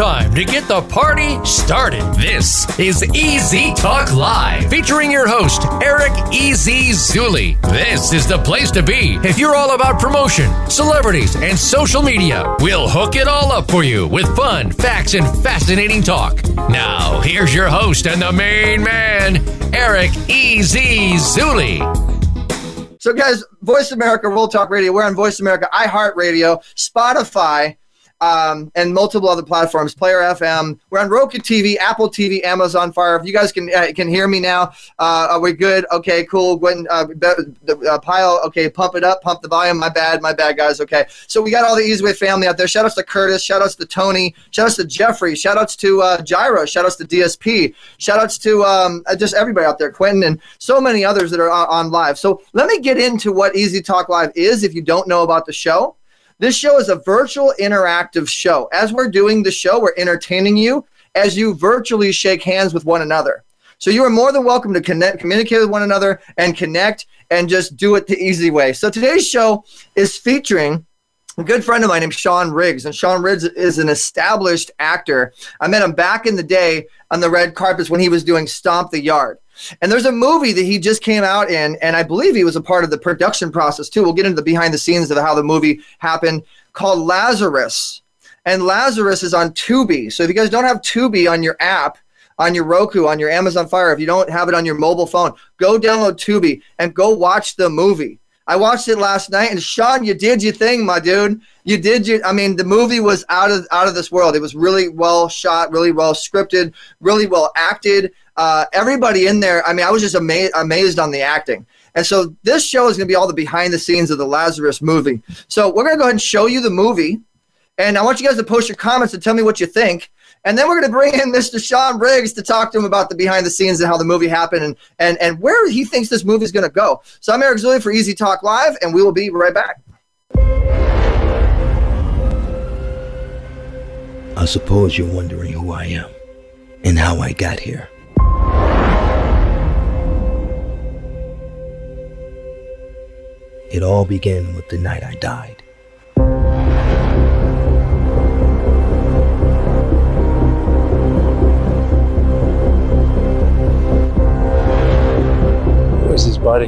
time to get the party started. This is Easy Talk Live, featuring your host, Eric Easy Zuley. This is the place to be if you're all about promotion, celebrities, and social media. We'll hook it all up for you with fun, facts, and fascinating talk. Now, here's your host and the main man, Eric Easy Zuley. So, guys, Voice America, World Talk Radio, we're on Voice America, iHeartRadio, Spotify, um, and multiple other platforms. Player FM. We're on Roku TV, Apple TV, Amazon Fire. If you guys can uh, can hear me now, uh, are we good? Okay, cool. Gwen, uh, uh, pile. Okay, pump it up, pump the volume. My bad, my bad, guys. Okay, so we got all the Easy Way family out there. Shout outs to Curtis. Shout outs to Tony. Shout outs to Jeffrey. Shout outs to uh, Jairo. Shout outs to DSP. Shout outs to um, uh, just everybody out there, Quentin, and so many others that are on, on live. So let me get into what Easy Talk Live is. If you don't know about the show. This show is a virtual interactive show. As we're doing the show, we're entertaining you as you virtually shake hands with one another. So you are more than welcome to connect, communicate with one another and connect and just do it the easy way. So today's show is featuring a good friend of mine named Sean Riggs. And Sean Riggs is an established actor. I met him back in the day on the red carpets when he was doing Stomp the Yard. And there's a movie that he just came out in, and I believe he was a part of the production process too. We'll get into the behind the scenes of how the movie happened called Lazarus. And Lazarus is on Tubi. So if you guys don't have Tubi on your app, on your Roku, on your Amazon Fire, if you don't have it on your mobile phone, go download Tubi and go watch the movie. I watched it last night, and Sean, you did your thing, my dude. You did your. I mean, the movie was out of out of this world. It was really well shot, really well scripted, really well acted uh, everybody in there. I mean, I was just amazed amazed on the acting. And so this show is going to be all the behind the scenes of the Lazarus movie. So we're going to go ahead and show you the movie. And I want you guys to post your comments and tell me what you think. And then we're going to bring in Mr. Sean Riggs to talk to him about the behind the scenes and how the movie happened and, and, and where he thinks this movie is going to go. So I'm Eric Zuley for Easy Talk Live, and we will be right back. I suppose you're wondering who I am and how I got here. It all began with the night I died. Body?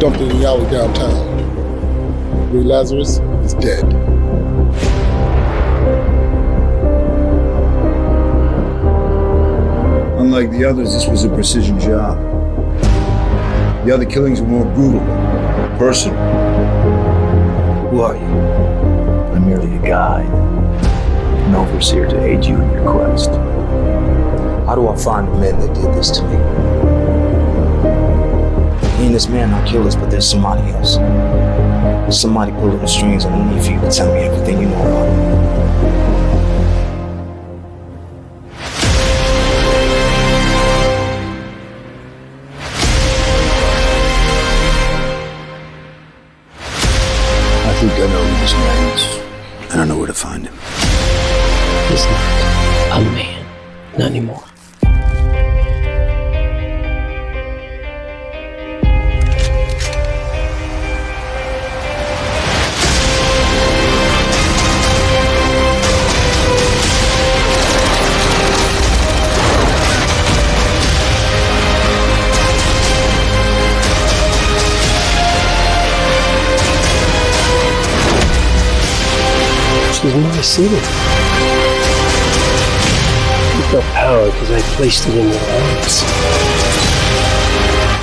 Dumped in the alley downtown. Ray Lazarus is dead. Unlike the others, this was a precision job. The other killings were more brutal, personal. Who are you? I'm merely a guide, an overseer to aid you in your quest. How do I find the men that did this to me? Me and this man are killers, but there's somebody else. There's somebody pulling the strings, need you to tell me everything you know about him. Placed it in your hands.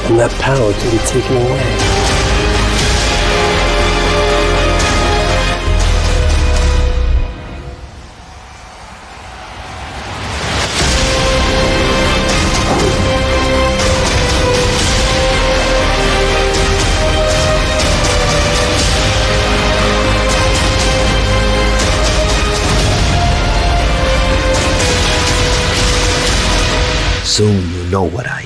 And that power can be taken away. Soon you'll know what I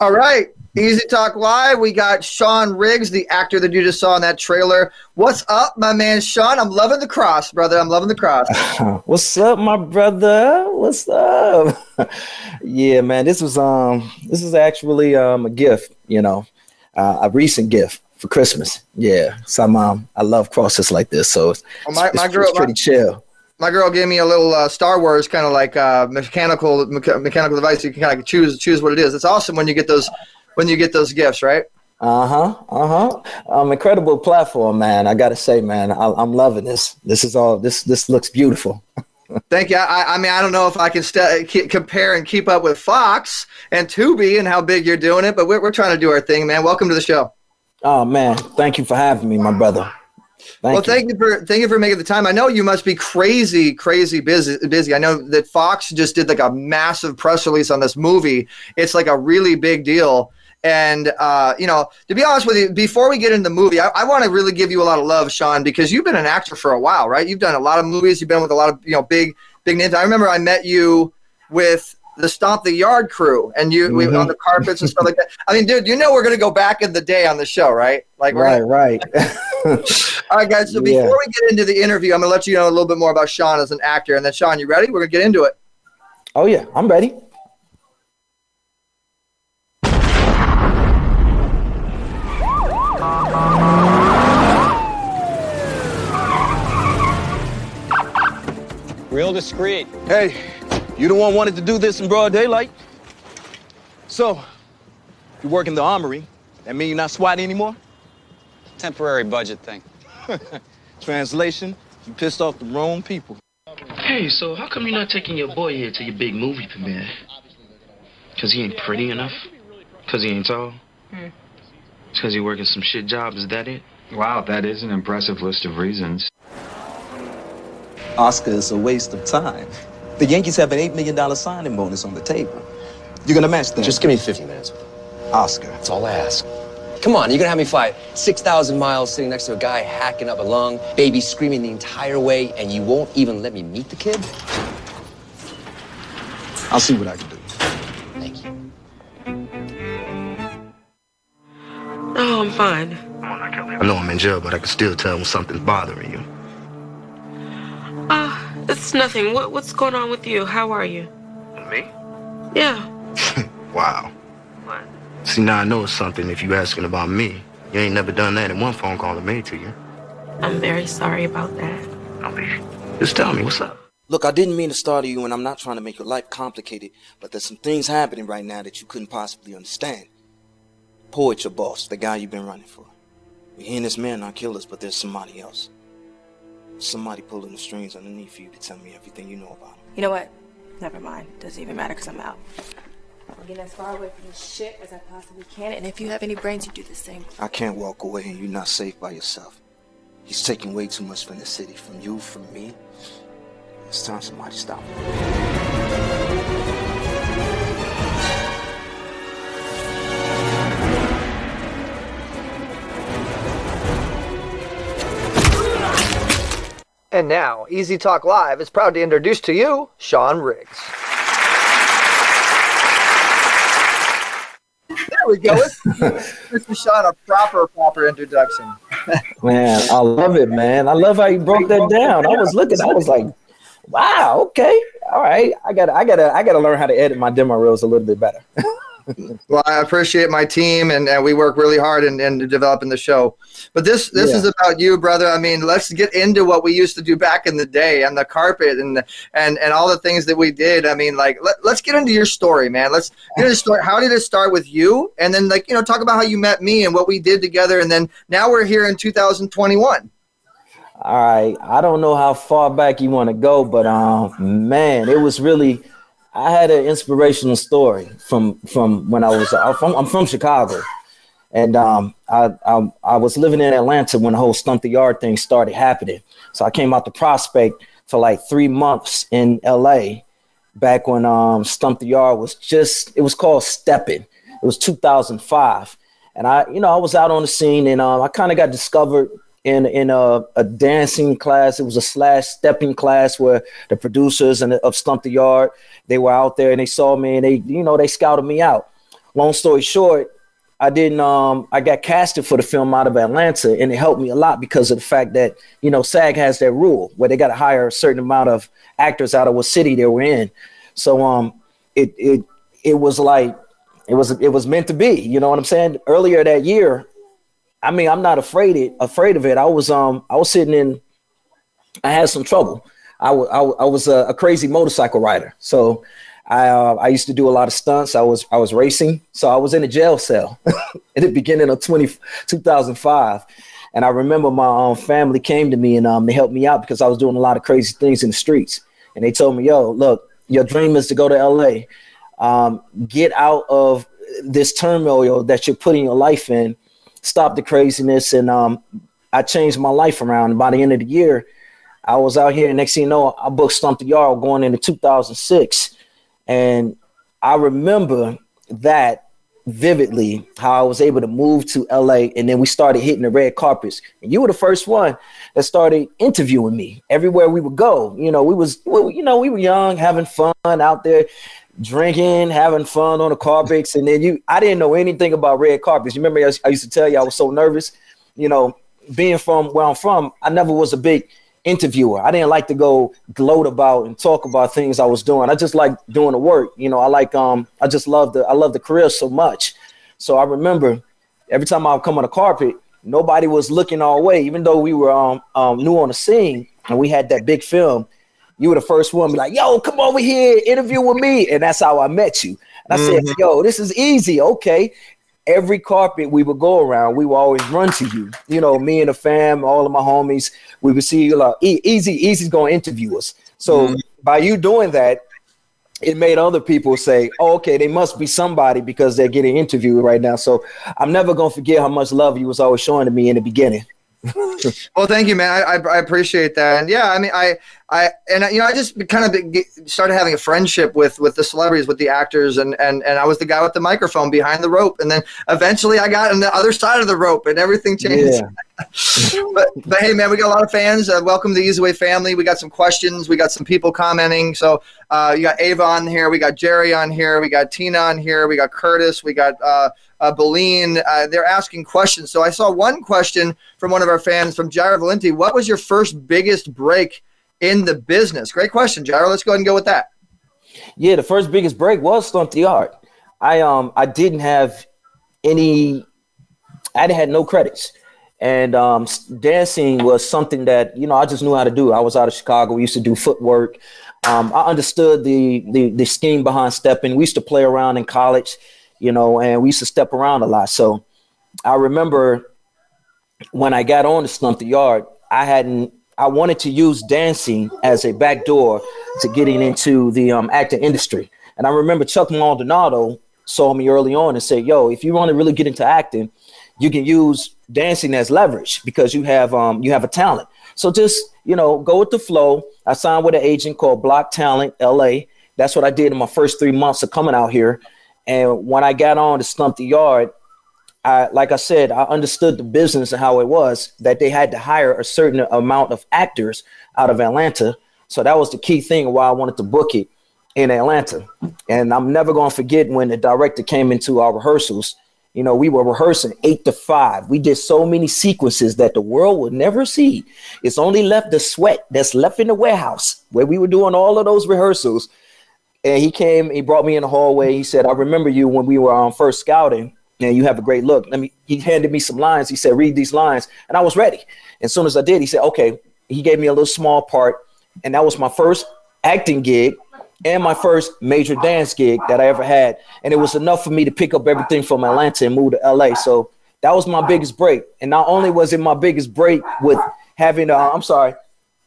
All right. Easy Talk Live. We got Sean Riggs, the actor that you just saw in that trailer. What's up, my man Sean? I'm loving the cross, brother. I'm loving the cross. What's up, my brother? What's up? yeah, man. This was um this is actually um a gift, you know, uh, a recent gift for Christmas. Yeah. So I'm um, I love crosses like this. So it's, Well, my- it's, my it's girl- pretty chill. My girl gave me a little uh, Star Wars kind of like uh, mechanical mecha- mechanical device. You can kind of choose choose what it is. It's awesome when you get those when you get those gifts, right? Uh-huh. Uh-huh. Um incredible platform, man. I gotta say, man, I, I'm loving this. This is all this this looks beautiful. Thank you. I, I mean, I don't know if I can st- compare and keep up with Fox and Tubi and how big you're doing it, but we're, we're trying to do our thing, man. Welcome to the show. Oh man, thank you for having me, my brother. Thank well, you. thank you for thank you for making the time. I know you must be crazy, crazy busy. Busy. I know that Fox just did like a massive press release on this movie. It's like a really big deal. And uh, you know, to be honest with you, before we get into the movie, I, I want to really give you a lot of love, Sean, because you've been an actor for a while, right? You've done a lot of movies. You've been with a lot of you know big big names. I remember I met you with the Stomp the Yard crew, and you we, on the mm-hmm. carpets and stuff like that. I mean, dude, you know we're gonna go back in the day on the show, right? Like, we're gonna- Right, right. all right, guys. So Yeah. before we get into the interview, I'm going to let you know a little bit more about Sean as an actor. And then, Sean, you ready? We're going to get into it. oh yeah, I'm ready. Real discreet. Hey, you the one wanted to do this in broad daylight? So, you work in the armory. That mean you're not swatting anymore? Temporary budget thing. Translation, you pissed off the wrong people. Hey, so how come you're not taking your boy here to your big movie premiere? Cause he ain't pretty enough? Cause he ain't tall? It's cause he working some shit jobs, is that it? Wow, that is an impressive list of reasons. Oscar is a waste of time. The Yankees have an $8 million signing bonus on the table. You're gonna match that? Just give me 50 minutes. Oscar. That's all I ask. Come on, you're gonna have me fly 6,000 miles sitting next to a guy hacking up a lung, baby screaming the entire way, and you won't even let me meet the kid? I'll see what I can do. Thank you. Oh, I'm fine. I know I'm in jail, but I can still tell when something's bothering you. Ah, it's nothing. What, what's going on with you? How are you? Me? Yeah. Wow. What? See, now I know it's something if you asking about me. You ain't never done that in one phone call I made to you. I'm very sorry about that. Just tell me, what's up? Look, I didn't mean to startle you, and I'm not trying to make your life complicated, but there's some things happening right now that you couldn't possibly understand. Poet, your boss, the guy you've been running for. We're hearing this man not kill us, but there's somebody else. Somebody pulling the strings underneath for you to tell me everything you know about him. You know what? Never mind. Doesn't even matter because I'm out. I'm getting as far away from this shit as I possibly can, and if you have any brains, you do the same. I can't walk away and you're not safe by yourself. He's taking way too much from the city, from you, from me. It's time somebody stop him. And now, Easy Talk Live is proud to introduce to you Sean Riggs. There we go. Mr. Sean, a proper, proper introduction. Man, I love it, man. I love how you broke that down. I was looking, I was like, wow, okay, all right. I gotta, I gotta, I gotta learn how to edit my demo reels a little bit better. Well, I appreciate my team, and, and we work really hard in, in developing the show. But this this Yeah. is about you, brother. I mean, let's get into what we used to do back in the day on the carpet and and and all the things that we did. I mean, like let, let's get into your story, man. Let's get into story. How did it start with you? And then like you know talk about how you met me and what we did together. And then now we're here in 2021. All right. I don't know how far back you want to go, but um, man, it was really. I had an inspirational story from from when I was. I'm from, I'm from Chicago, and um, I, I I was living in Atlanta when the whole Stomp the Yard thing started happening. So I came out to Prospect for like three months in L.A. Back when um, Stomp the Yard was just. It was called stepping. It was 2005, and I you know I was out on the scene, and um, I kind of got discovered in in a, a dancing class. It was a slash stepping class where the producers and of Stomp the Yard they were out there and they saw me and they you know they scouted me out. long story short, I didn't um I got casted for the film out of Atlanta and it helped me a lot because of the fact that, you know, SAG has that rule where they got to hire a certain amount of actors out of what city they were in. So um it it it was like it was it was meant to be, you know what I'm saying? Earlier that year, I mean, I'm not afraid it afraid of it. I was um I was sitting in I had some trouble. I, w- I, w- I was a, a crazy motorcycle rider. So I uh, I used to do a lot of stunts. I was I was racing, so I was in a jail cell at the beginning of 20, 2005. And I remember my um, family came to me and um, they helped me out because I was doing a lot of crazy things in the streets. And they told me, "Yo, look, your dream is to go to LA. Um, get out of this turmoil that you're putting your life in. Stop the craziness." And um, I changed my life around. By the end of the year, I was out here. and Next thing you know, I booked Stomp the Yard going into 2006 and I remember that vividly how I was able to move to LA and then we started hitting the red carpets. And you were the first one that started interviewing me everywhere we would go. You know, we was you know, we were young, having fun out there, drinking, having fun on the carpets. And then you I didn't know anything about red carpets. You remember I used to tell you I was so nervous, you know, being from where I'm from, I never was a big interviewer. I didn't like to go gloat about and talk about things I was doing. I just like doing the work. You know, I like um I just love the I love the career so much. So I remember every time I would come on the carpet, nobody was looking our way, even though we were um, um new on the scene and we had that big film. You were the first one, be like, "Yo, come over here, interview with me," and that's how I met you. And I mm-hmm. said, "Yo, this is easy, okay." every carpet we would go around, we would always run to you. You know, me and the fam, all of my homies, we would see you like easy, easy's gonna interview us. So mm by you doing that, it made other people say, oh, okay, they must be somebody because they're getting interviewed right now. So I'm never gonna forget how much love you was always showing to me in the beginning. well, thank you, man. I, I, I, appreciate that. And yeah, I mean, I, I, and you know, I just kind of started having a friendship with, with the celebrities, with the actors, and, and, and I was the guy with the microphone behind the rope. And then eventually I got on the other side of the rope and everything changed. Yeah. but, but hey, man, we got a lot of fans. Uh, welcome to the Easy Way family. We got some questions. We got some people commenting. So uh, you got Ava on here. We got Jerry on here. We got Tina on here. We got Curtis. We got, uh, uh, Beline, uh, they're asking questions. So I saw one question from one of our fans from Jairo Valenti. What was your first biggest break in the business? Great question, Jairo. Let's go ahead and go with that. Yeah, the first biggest break was Stomp the Yard. I um I didn't have any I had no credits. And um, dancing was something that you know I just knew how to do. I was out of Chicago. We used to do footwork. Um, I understood the, the the scheme behind stepping. We used to play around in college you know, and we used to step around a lot. So I remember when I got on to Stomp the Yard, I hadn't I wanted to use dancing as a backdoor to getting into the um, acting industry. And I remember Chuck Maldonado saw me early on and said, "Yo, if you want to really get into acting, you can use dancing as leverage because you have um, you have a talent. So just you know, go with the flow." I signed with an agent called Block Talent LA. That's what I did in my first three months of coming out here. And when I got on to Stomp the Yard, I, like I said, I understood the business and how it was that they had to hire a certain amount of actors out of Atlanta. So that was the key thing why I wanted to book it in Atlanta. And I'm never going to forget when the director came into our rehearsals. You know, we were rehearsing eight to five. We did so many sequences that the world would never see. It's only left the sweat that's left in the warehouse where we were doing all of those rehearsals and he came, he brought me in the hallway. He said, I remember you when we were on um, first scouting, and you have a great look. Let me he handed me some lines. He said, read these lines. And I was ready. As soon as I did, he said, okay. He gave me a little small part, and that was my first acting gig and my first major dance gig that I ever had. And it was enough for me to pick up everything from Atlanta and move to LA. So that was my biggest break. And not only was it my biggest break with having, uh, I'm sorry,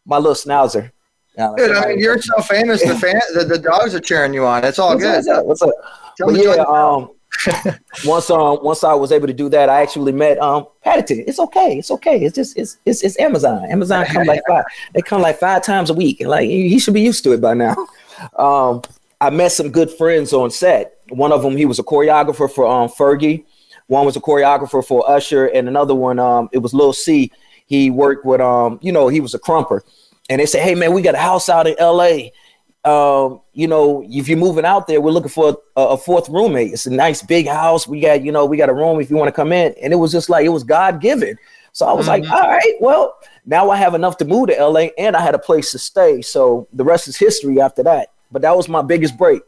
my little schnauzer. Yeah, Dude, I mean, you're so famous. The fan, the, the dogs are cheering you on. It's all what's good. Up? What's up? Well, yeah. Um, once um once I was able to do that, I actually met um Paddington. It's okay. It's okay. It's just it's it's, it's Amazon. Amazon come like five. They come like five times a week, and like he should be used to it by now. Um, I met some good friends on set. One of them, he was a choreographer for um Fergie. One was a choreographer for Usher, and another one, um, it was Lil C. He worked with um, you know, he was a krumper. and they said, "Hey man, we got a house out in L.A. um, you know, if you're moving out there, we're looking for a, a, fourth roommate. It's a nice big house. We got, you know, we got a room if you want to come in. And it was just like, it was God given. So I was mm-hmm. like, all right, well, now I have enough to move to LA and I had a place to stay. So the rest is history after that. But that was my biggest break.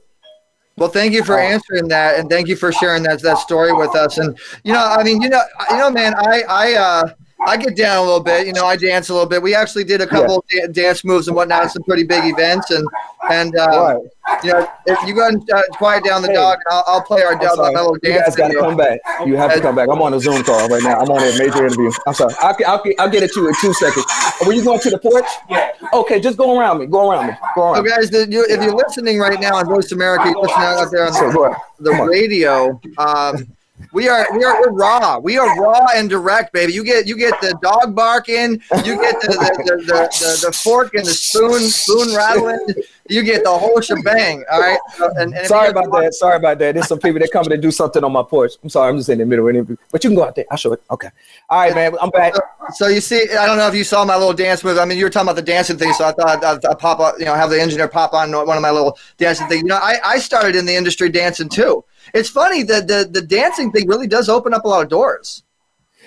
Well, thank you for answering that, and thank you for sharing that that story with us. And you know, I mean, you know, you know, man, I I uh, I get down a little bit. You know, I dance a little bit. We actually did a couple yeah. dance moves and whatnot, at some pretty big events, and and uh, right. you know, if you go and uh, quiet down the hey. dog, I'll, I'll, play our dog, my little dance. You guys got to come back. You have to come back. I'm on a Zoom call right now. I'm on a major interview. I'm sorry. I'll, I'll, I'll get it to you in two seconds. Were you going to the porch? Yeah. Okay, just go around me. Go around me. Go around. So, guys, the, you, if you're listening right now on Voice America, you're listening out there on the, the radio. Um, we are we are we're raw. We are raw and direct, baby. You get you get the dog barking, you get the the, the, the, the, the fork and the spoon spoon rattling, you get the whole shebang. All right. And, and sorry about that. Sorry about that. There's some people that come in and do something on my porch. I'm sorry. I'm just in the middle of an interview, but you can go out there. I'll show it. Okay. All right, man. I'm back. So, so, you see, I don't know if you saw my little dance move. I mean, you were talking about the dancing thing, so I thought I'd, I'd, I'd pop up, you know, have the engineer pop on one of my little dancing things. You know, I, I started in the industry dancing too. It's funny that the the dancing thing really does open up a lot of doors.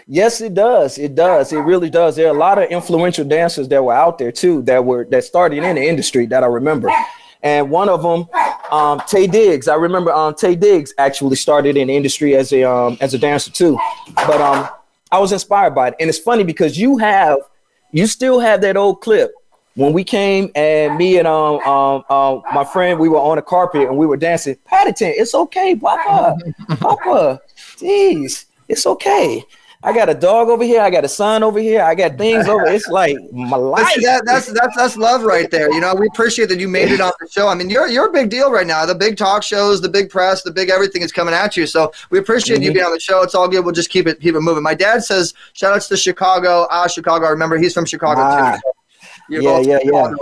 Yes, it does. It does. It really does. There are a lot of influential dancers that were out there too that were that started in the industry that I remember. And one of them, um, Taye Diggs. I remember um, Taye Diggs actually started in the industry as a um, as a dancer too. But um, I was inspired by it, and it's funny because you have you still have that old clip when we came and me and um, um, um my friend we were on the carpet and we were dancing. Paddington, it's okay, Papa, Papa, jeez, it's okay. I got a dog over here. I got a son over here. I got things over. It's like my life. That, that's that's that's love right there. You know, we appreciate that you made it on the show. I mean, you're you're a big deal right now. The big talk shows, the big press, the big everything is coming at you. So we appreciate mm-hmm. you being on the show. It's all good. We'll just keep it keep it moving. My dad says, shout outs to Chicago. Ah, Chicago. I remember he's from Chicago ah. too. So yeah, yeah,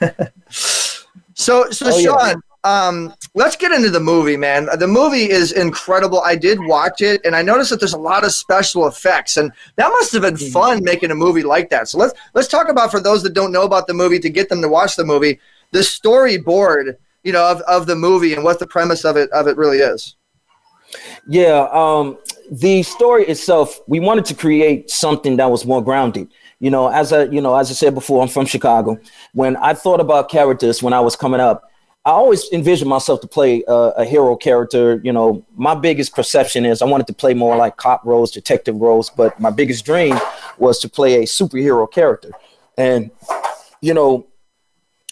yeah. so, so oh, Sean, yeah. um, let's get into the movie, man. The movie is incredible. I did watch it, and I noticed that there's a lot of special effects, and that must have been mm-hmm. fun making a movie like that. So let's let's talk about for those that don't know about the movie to get them to watch the movie, the storyboard, you know, of, of the movie and what the premise of it of it really is. Yeah, um, the story itself, we wanted to create something that was more grounded you know, as I, you know, as I said before, I'm from Chicago. When I thought about characters when I was coming up, I always envisioned myself to play a, a, hero character. You know, my biggest perception is I wanted to play more like cop roles, detective roles, but my biggest dream was to play a superhero character. And, you know,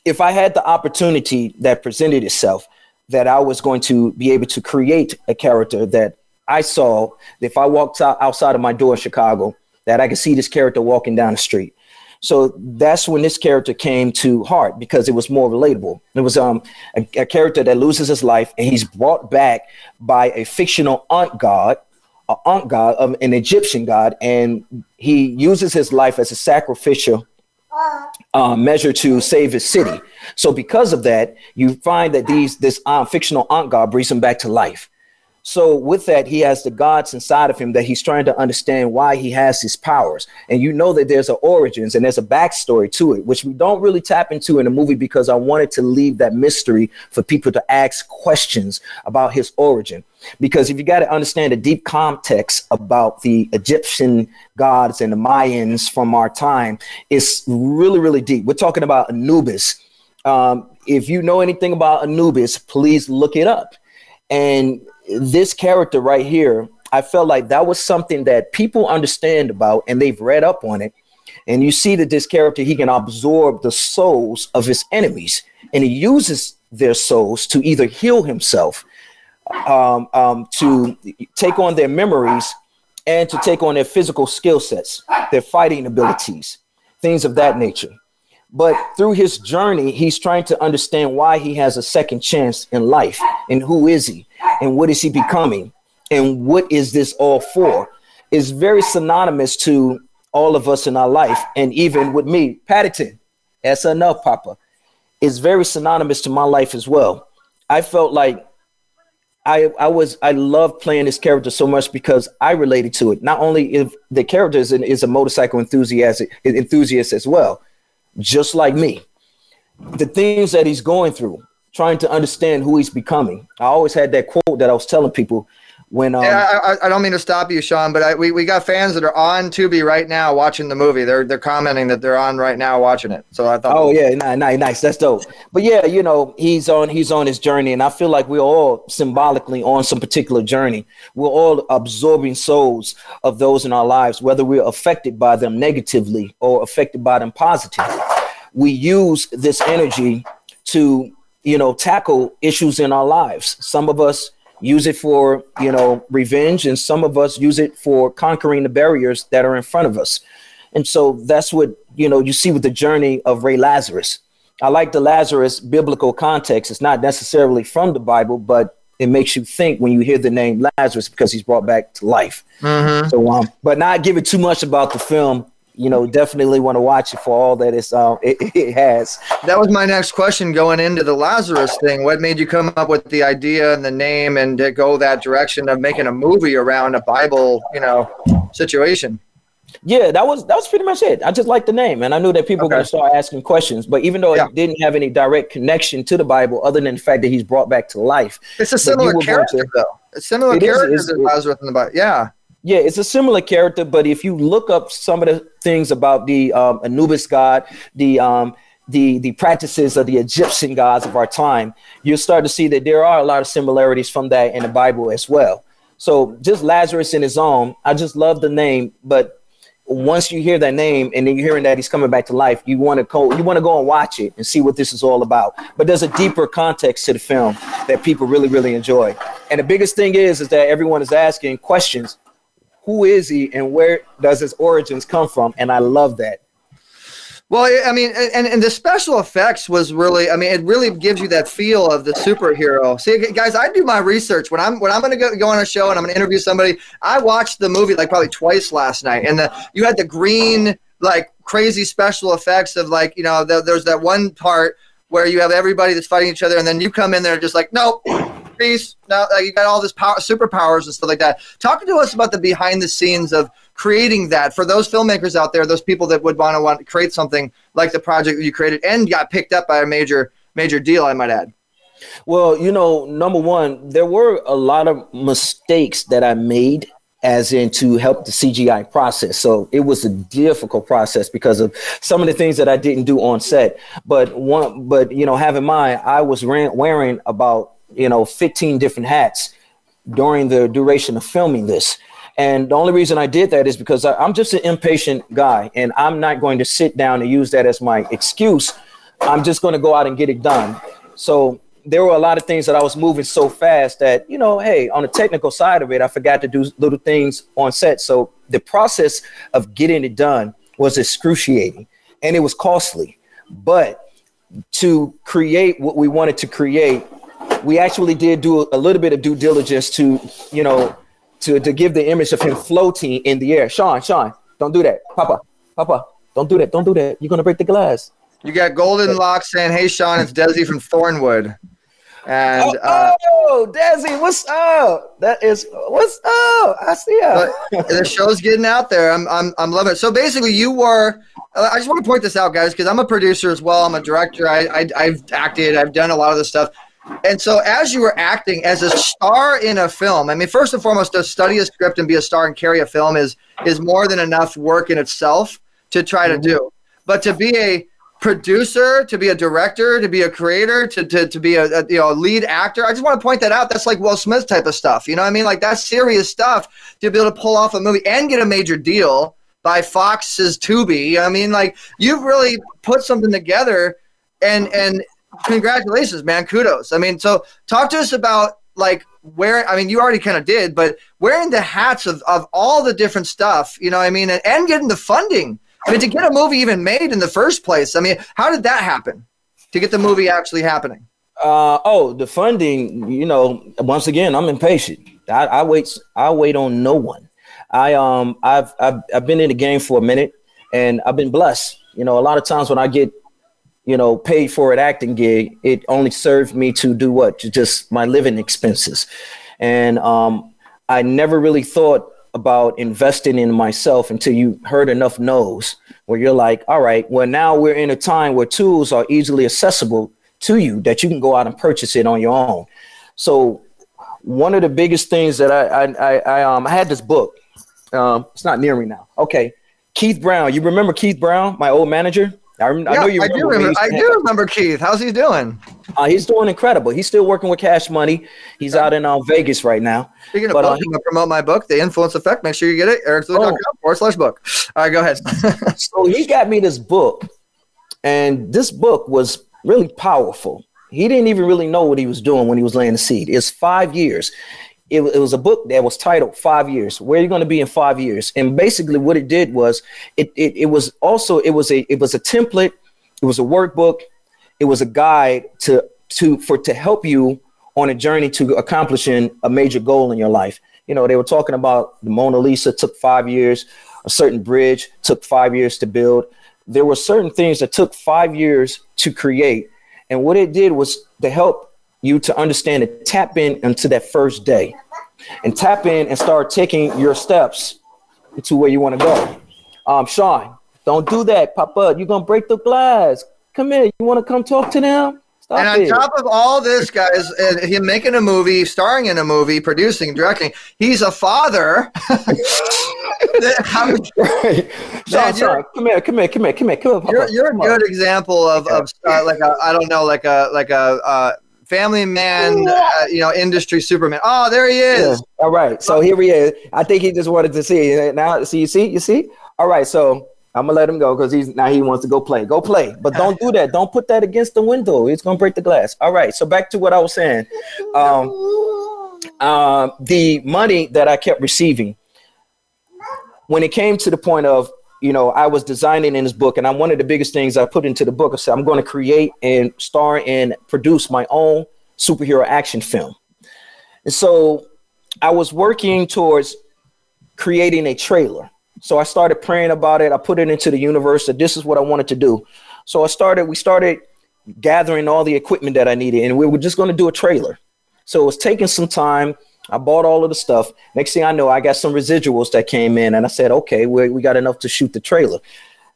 if I had the opportunity that presented itself, that I was going to be able to create a character that I saw, if I walked out outside of my door in Chicago, that I could see this character walking down the street. So that's when this character came to heart because it was more relatable. It was um, a, a character that loses his life and he's brought back by a fictional Ankh god, an Ankh god, um, an Egyptian god, and he uses his life as a sacrificial uh, measure to save his city. So because of that, you find that these this um, fictional Ankh god brings him back to life. So with that, he has the gods inside of him that he's trying to understand why he has his powers. And you know that there's an origins and there's a backstory to it, which we don't really tap into in the movie because I wanted to leave that mystery for people to ask questions about his origin. Because if you got to understand the deep context about the Egyptian gods and the Mayans from our time, it's really, really deep. We're talking about Anubis. Um, if you know anything about Anubis, please look it up. And this character right here, I felt like that was something that people understand about and they've read up on it. And you see that this character, he can absorb the souls of his enemies and he uses their souls to either heal himself, um, um, to take on their memories, and to take on their physical skill sets, their fighting abilities, things of that nature. But through his journey, he's trying to understand why he has a second chance in life and who is he and what is he becoming? And what is this all for? Is very synonymous to all of us in our life and even with me paddington. That's enough papa. Is very synonymous to my life as well. I felt like I, I was I love playing this character so much because I related to it. Not only if the character is, an, is a motorcycle enthusiast enthusiast as well, just like me. the things that he's going through, trying to understand who he's becoming. I always had that quote that I was telling people when um, yeah, I, I, don't mean to stop you, Sean, but I, we, we got fans that are on Tubi right now watching the movie. They're they're commenting that they're on right now watching it. So I thought, oh yeah, nice, nice, nice. That's dope. But yeah, you know, he's on he's on his journey, and I feel like we're all symbolically on some particular journey. We're all absorbing souls of those in our lives, whether we're affected by them negatively or affected by them positively. We use this energy to you know tackle issues in our lives. Some of us use it for you know revenge and some of us use it for conquering the barriers that are in front of us. And so that's what you know you see with the journey of ray lazarus. I like the lazarus biblical context. It's not necessarily from the bible but it makes you think when you hear the name lazarus because he's brought back to life. Mm-hmm. so um but not give it too much about the film you know, definitely want to watch it for all that it's um it, it, has. That was my next question going into the Lazarus thing. What made you come up with the idea and the name and to go that direction of making a movie around a Bible, you know, situation? Yeah, that was that was pretty much it. I just liked the name, and I knew that people okay. were going to start asking questions. But even though yeah. it didn't have any direct connection to the Bible, other than the fact that he's brought back to life, it's a similar character, to, though. A similar character to Lazarus in the Bible. Yeah, yeah, it's a similar character, but if you look up some of the things about the um, Anubis god, the um, the the practices of the Egyptian gods of our time, you'll start to see that there are a lot of similarities from that in the Bible as well. So just Lazarus in his own, I just love the name, but once you hear that name and then you're hearing that he's coming back to life, you want to go you want to go and watch it and see what this is all about. But there's a deeper context to the film that people really really enjoy. And the biggest thing is is that everyone is asking questions who is he and where does his origins come from? And I love that. Well, I mean, and, and the special effects was really, I mean, it really gives you that feel of the superhero. See, guys, I do my research when I'm when I'm going to go, go on a show and I'm going to interview somebody. I watched the movie like probably twice last night, and the you had the green like crazy special effects of like you know the, there's that one part where you have everybody that's fighting each other, and then you come in there just like nope, Now uh, you got all this power, superpowers and stuff like that. Talk to us about the behind the scenes of creating that for those filmmakers out there, those people that would want to want to create something like the project that you created and got picked up by a major major deal. I might add. Well, you know, number one, there were a lot of mistakes that I made as in to help the CGI process. So it was a difficult process because of some of the things that I didn't do on set. But one, but you know, have in mind, I was wearing about you know 15 different hats during the duration of filming this. And the only reason I did that is because I, I'm just an impatient guy, and I'm not going to sit down and use that as my excuse. I'm just going to go out and get it done. So there were a lot of things that I was moving so fast that, you know, hey, on the technical side of it, I forgot to do little things on set. So the process of getting it done was excruciating and it was costly. But to create what we wanted to create, we actually did do a little bit of due diligence to, you know, to, to give the image of him floating in the air. Sean, Sean, don't do that. Papa, Papa, don't do that. Don't do that. You're going to break the glass. You got Golden Lock saying, "Hey, Sean, it's Desi from Thornwood." And oh, uh, oh, Desi, what's up? That is what's up. I see you. the show's getting out there. I'm, I'm, I'm loving it. So basically, you were. I just want to point this out, guys, because I'm a producer as well. I'm a director. I, I, I've acted. I've done a lot of this stuff. And so, as you were acting as a star in a film, I mean, first and foremost, to study a script and be a star and carry a film is is more than enough work in itself to try mm-hmm. to do. But to be a producer, to be a director, to be a creator, to, to, to be a, a, you know lead actor. I just want to point that out. That's like Will Smith type of stuff. You know what I mean? Like that's serious stuff to be able to pull off a movie and get a major deal by Fox's Tubi. I mean, like you've really put something together and and congratulations, man. Kudos. I mean, so talk to us about like where I mean you already kind of did, but wearing the hats of, of all the different stuff, you know I mean, and, and getting the funding I mean, to get a movie even made in the first place, I mean, how did that happen? To get the movie actually happening? Uh, oh, the funding. You know, once again, I'm impatient. I, I wait. I wait on no one. I um, I've, I've I've been in the game for a minute, and I've been blessed. You know, a lot of times when I get, you know, paid for an acting gig, it only served me to do what? To just my living expenses, and um, I never really thought about investing in myself until you heard enough no's where you're like, all right, well, now we're in a time where tools are easily accessible to you that you can go out and purchase it on your own. So one of the biggest things that I I, I, I um I had this book. Um, it's not near me now. Okay, Keith Brown. You remember Keith Brown, my old manager? I, rem- I know you I remember. do remember. I do remember Keith. How's he doing? Uh, he's doing incredible. He's still working with Cash Money. He's out in uh, Vegas right now. Speaking of But, uh, books, I'm gonna promote my book, The Influence Effect. Make sure you get it. ericsluke.com Oh. forward slash book. All right, go ahead. so he got me this book, and this book was really powerful. He didn't even really know what he was doing when he was laying the seed. It's five years. It, it was a book that was titled Five Years. Where are you going to be in five years? And basically, what it did was it, it it was also it was a it was a template. It was a workbook. It was a guide to to for to help you on a journey to accomplishing a major goal in your life. You know, they were talking about the Mona Lisa took five years, a certain bridge took five years to build. There were certain things that took five years to create. And what it did was to help you to understand and tap in into that first day and tap in and start taking your steps to where you want to go. Um, Sean, don't do that, Papa. You're gonna break the glass. Come here. You want to come talk to them? Stop and on it. top of all this, guys, and him making a movie, starring in a movie, producing, directing, he's a father. Sean, Sean, come here, come here, come here, come here, come here. Papa. You're, you're a Come on. good example of, of uh, like a I don't know like a like a uh, family man uh, you know industry superman. Oh, there he Yeah. is. All right. So here he is. I think he just wanted to see. Now, see, you see, you see. All right. So I'm gonna let him go because he's now he wants to go play. Go play, but don't do that. Don't put that against the window. It's gonna break the glass. All right. So back to what I was saying. Um, um, the money that I kept receiving when it came to the point of you know I was designing in this book, and I'm one of the biggest things I put into the book. I said I'm going to create and star and produce my own superhero action film. And so I was working towards creating a trailer. So I started praying about it. I put it into the universe that this is what I wanted to do. So I started, we started gathering all the equipment that I needed, and we were just going to do a trailer. So it was taking some time. I bought all of the stuff. Next thing I know, I got some residuals that came in, and I said, okay, we, we got enough to shoot the trailer.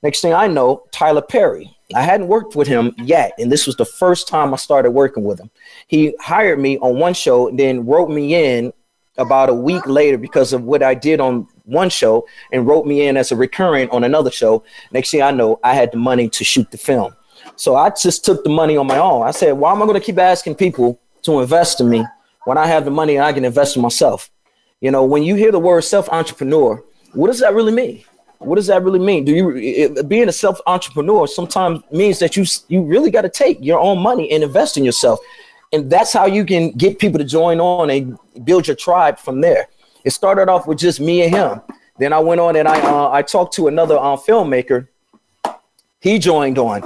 Next thing I know, Tyler Perry. I hadn't worked with him yet, and this was the first time I started working with him. He hired me on one show, then wrote me in about a week later because of what I did on one show, and wrote me in as a recurrent on another show. Next thing I know, I had the money to shoot the film. So I just took the money on my own. I said, why am I going to keep asking people to invest in me when I have the money I can invest in myself? You know, when you hear the word self entrepreneur, what does that really mean? What does that really mean? Do you it, being a self entrepreneur sometimes means that you you really got to take your own money and invest in yourself, and that's how you can get people to join on and build your tribe from there. It started off with just me and him. Then I went on and I uh, I talked to another uh, filmmaker. He joined on,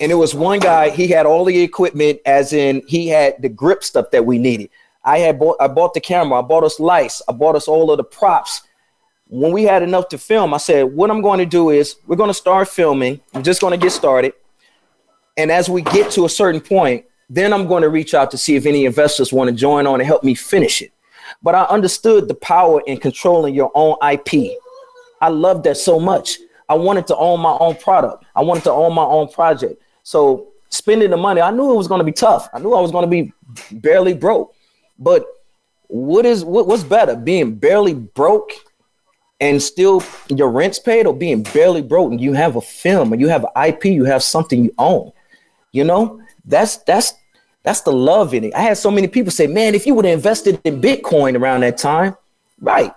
and it was one guy. He had all the equipment, as in he had the grip stuff that we needed. I had bought I bought the camera. I bought us lights. I bought us all of the props when we had enough to film, I said, what I'm going to do is we're going to start filming. I'm just going to get started. And as we get to a certain point, then I'm going to reach out to see if any investors want to join on and help me finish it. But I understood the power in controlling your own IP. I loved that so much. I wanted to own my own product. I wanted to own my own project. So spending the money, I knew it was going to be tough. I knew I was going to be barely broke. But what is what, what's better, being barely broke and still your rent's paid or being barely broke and you have a film and you have an IP, you have something you own. You know, that's that's that's the love in it. I had so many people say, man, if you would have invested in Bitcoin around that time, right.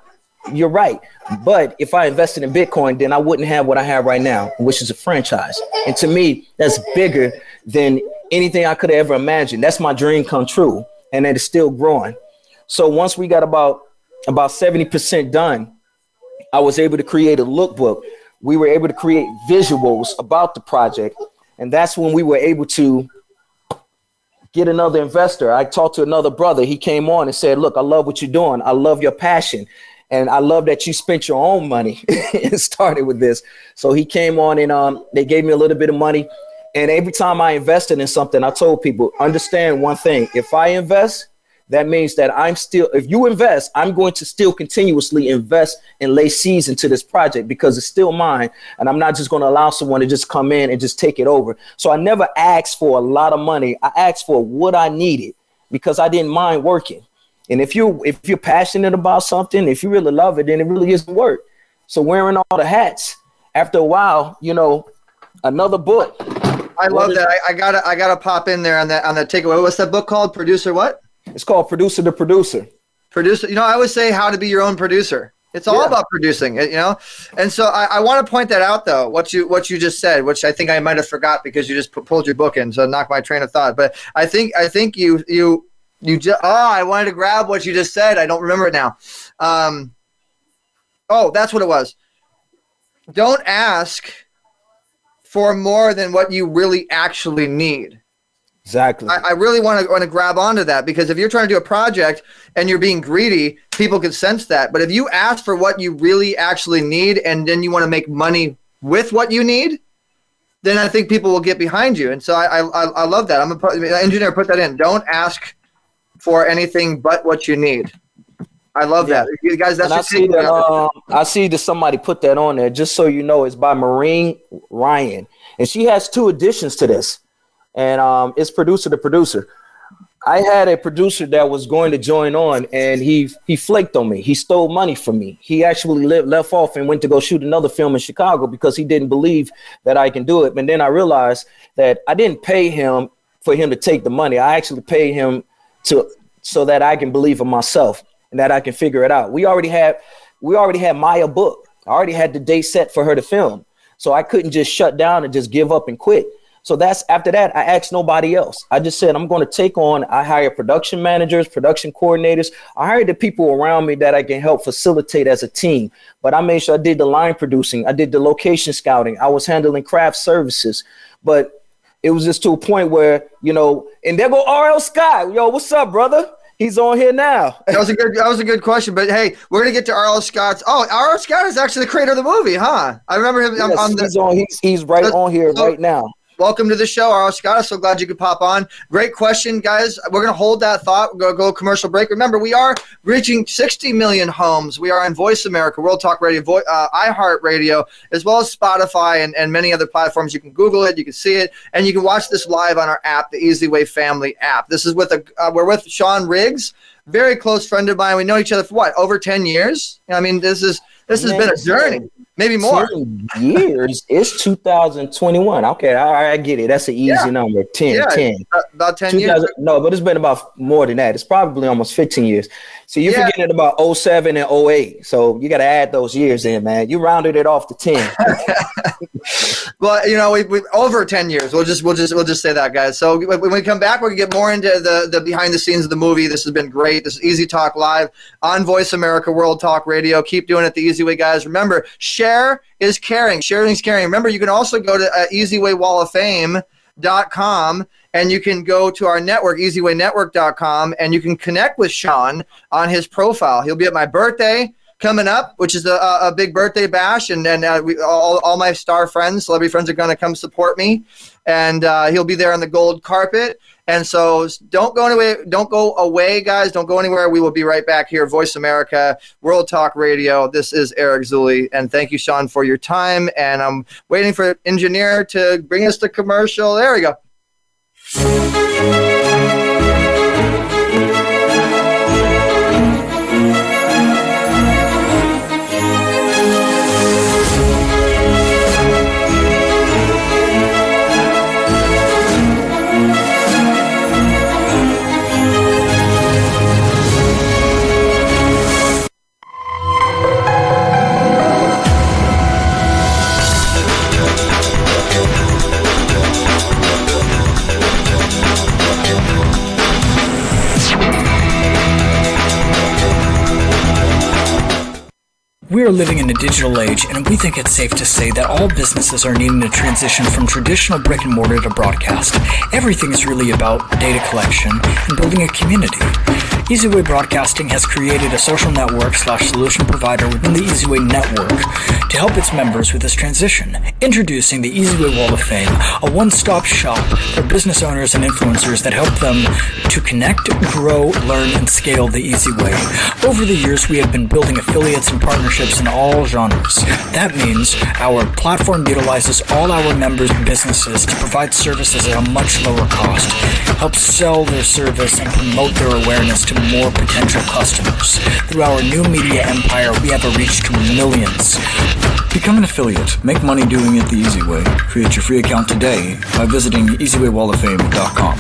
You're right. But if I invested in Bitcoin, then I wouldn't have what I have right now, which is a franchise. And to me, that's bigger than anything I could have ever imagined. That's my dream come true. And it is still growing. So once we got about about 70% done, I was able to create a lookbook. We were able to create visuals about the project. And that's when we were able to get another investor. I talked to another brother. He came on and said, Look, I love what you're doing. I love your passion. And I love that you spent your own money and started with this. So he came on and um, they gave me a little bit of money. And every time I invested in something, I told people, understand one thing. If I invest, that means that I'm still, if you invest, I'm going to still continuously invest and lay seeds into this project because it's still mine. And I'm not just going to allow someone to just come in and just take it over. So I never asked for a lot of money. I asked for what I needed because I didn't mind working. And if you if you're passionate about something, if you really love it, then it really isn't work. So wearing all the hats, after a while, you know, another book. I love that. I, I, gotta I gotta pop in there on that on the takeaway. What's that book called? Producer what? It's called Producer the Producer. Producer. You know, I always say how to be your own producer. It's all yeah. about producing, you know. And so I, I want to point that out, though. What you what you just said, which I think I might have forgot because you just pulled your book in, so knock my train of thought. But I think I think you you you just oh I wanted to grab what you just said. I don't remember it now. Um, oh, that's what it was. Don't ask for more than what you really actually need. Exactly. I, I really want to want to grab onto that because if you're trying to do a project and you're being greedy, people can sense that. But if you ask for what you really actually need and then you want to make money with what you need, then I think people will get behind you. And so I I, I love that. I'm a engineer. Put that in. Don't ask for anything but what you need. I love yeah. that. You guys, that's I see that. Um, I see that somebody put that on there. Just so you know, it's by Maureen Ryan, and she has two additions to this and um, it's producer to producer. I had a producer that was going to join on, and he he flaked on me. He stole money from me. He actually lived, left off and went to go shoot another film in Chicago because he didn't believe that I can do it. But then I realized that I didn't pay him for him to take the money. I actually paid him to so that I can believe in myself and that I can figure it out. We already had we already had Maya book. I already had the date set for her to film, so I couldn't just shut down and just give up and quit. So that's after that, I asked nobody else. I just said, I'm going to take on, I hire production managers, production coordinators. I hired the people around me that I can help facilitate as a team. But I made sure I did the line producing, I did the location scouting, I was handling craft services. But it was just to a point where, you know, and there go RL Scott. Yo, what's up, brother? He's on here now. that was a good. That was a good question. But hey, we're gonna get to R.L. Scott's. Oh, R.L. Scott is actually the creator of the movie, huh? I remember him yes, on the. He's on. He's, he's right on here so, right now welcome to the show, R.L. Scott. I'm so glad you could pop on. Great question, guys. We're going to hold that thought. We're going to go commercial break. Remember, we are reaching 60 million homes. We are on Voice America, World Talk Radio, Vo- uh, iHeartRadio, as well as Spotify and, and many other platforms. You can Google it, you can see it, and you can watch this live on our app, the Easy Way Family app. This is with a uh, we're with Sean Riggs, very close friend of mine. We know each other for what over 10 years. I mean, this is this has been a journey maybe more years. it's 2021. Okay, I, I, get it. That's an easy yeah. number. 10, yeah, 10. About 10 years. No, but it's been about more than that. It's probably almost 15 years. So you're yeah. forgetting about 07 and 08. So you got to add those years in, man. You rounded it off to 10. well, you know, we, we over 10 years. We'll just we'll just we'll just say that, guys. So when we come back, we're gonna get more into the the behind the scenes of the movie. This has been great. This is Easy Talk Live on Voice America World Talk Radio. Keep doing it the easy way, guys. Remember, share is caring. Sharing is caring. Remember, you can also go to uh, Easy Way Wall of Fame dot com and you can go to our network easywaynetwork.com and you can connect with sean on his profile. He'll be at my birthday coming up which is a, a big birthday bash. And, and uh, we, all, all my star friends celebrity friends are going to come support me. And uh, he'll be there on the gold carpet. And so don't go away don't go away guys. Don't go anywhere. We will be right back here voice america world talk radio. This is eric zuley and thank you sean for your time. And i'm waiting for engineer to bring us the commercial. There we go Música We are living in a digital age, and we think it's safe to say that all businesses are needing to transition from traditional brick and mortar to broadcast. Everything is really about data collection and building a community. EasyWay Broadcasting has created a social network slash solution provider within the EasyWay network to help its members with this transition. Introducing the EasyWay Wall of Fame, a one-stop shop for business owners and influencers that help them to connect, grow, learn, and scale the easy way. Over the years, we have been building affiliates and partnerships in all genres. That means our platform utilizes all our members' businesses to provide services at a much lower cost, help sell their service, and promote their awareness to more potential customers. Through our new media empire, we have a reach to millions. Become an affiliate. Make money doing it the easy way. Create your free account today by visiting easywaywalloffame.com.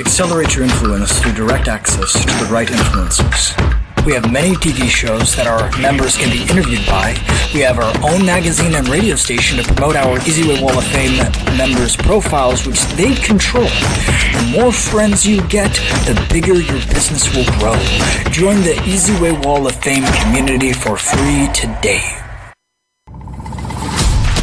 Accelerate your influence through direct access to the right influencers. We have many TV shows that our members can be interviewed by. We have our own magazine and radio station to promote our EasyWay Wall of Fame members' profiles, which they control. The more friends you get, the bigger your business will grow. Join the EasyWay Wall of Fame community for free today.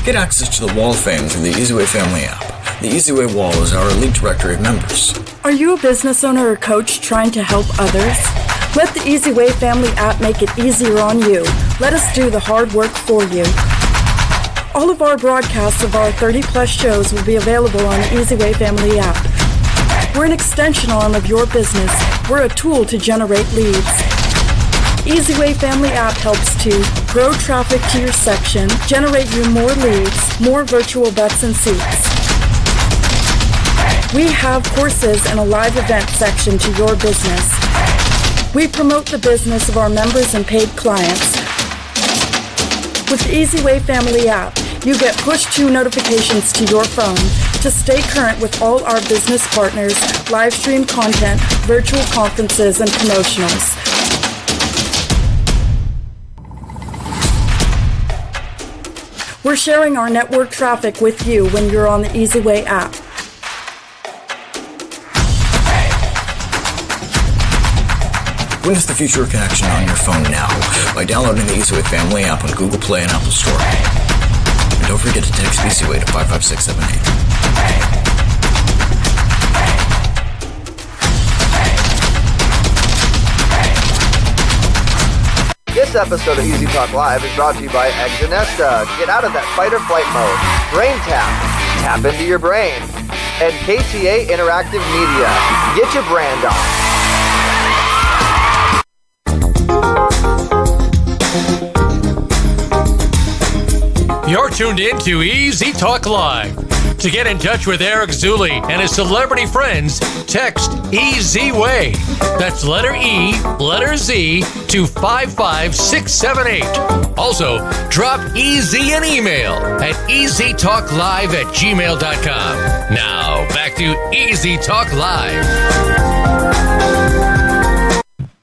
Get access to the Wall of Fame through the EasyWay family app. The EasyWay Wall is our elite directory of members. Are you a business owner or coach trying to help others? Let the EasyWay family app make it easier on you. Let us do the hard work for you. All of our broadcasts of our 30 plus shows will be available on the EasyWay family app. We're an extension arm of your business. We're a tool to generate leads. EasyWay Family app helps to grow traffic to your section, generate you more leads, more virtual butts and seats. We have courses and a live event section to your business. We promote the business of our members and paid clients. With the EasyWay Family app, you get push to notifications to your phone to stay current with all our business partners, live stream content, virtual conferences, and promotionals. We're sharing our network traffic with you when you're on the EasyWay app. Witness the future of connection on your phone now by downloading the EasyWay family app on Google Play and Apple Store. And don't forget to text EasyWay to 55678. This episode of Easy Talk Live is brought to you by Exonesta. Get out of that fight or flight mode. Brain tap. Tap into your brain. And KTA Interactive Media. Get your brand on. You're tuned in to Easy Talk Live. To get in touch with Eric Zuley and his celebrity friends, text Easy Way. That's letter E, letter Z to 55678. Also, drop Easy an email at easytalklive at gmail.com. Now, back to Easy Talk Live.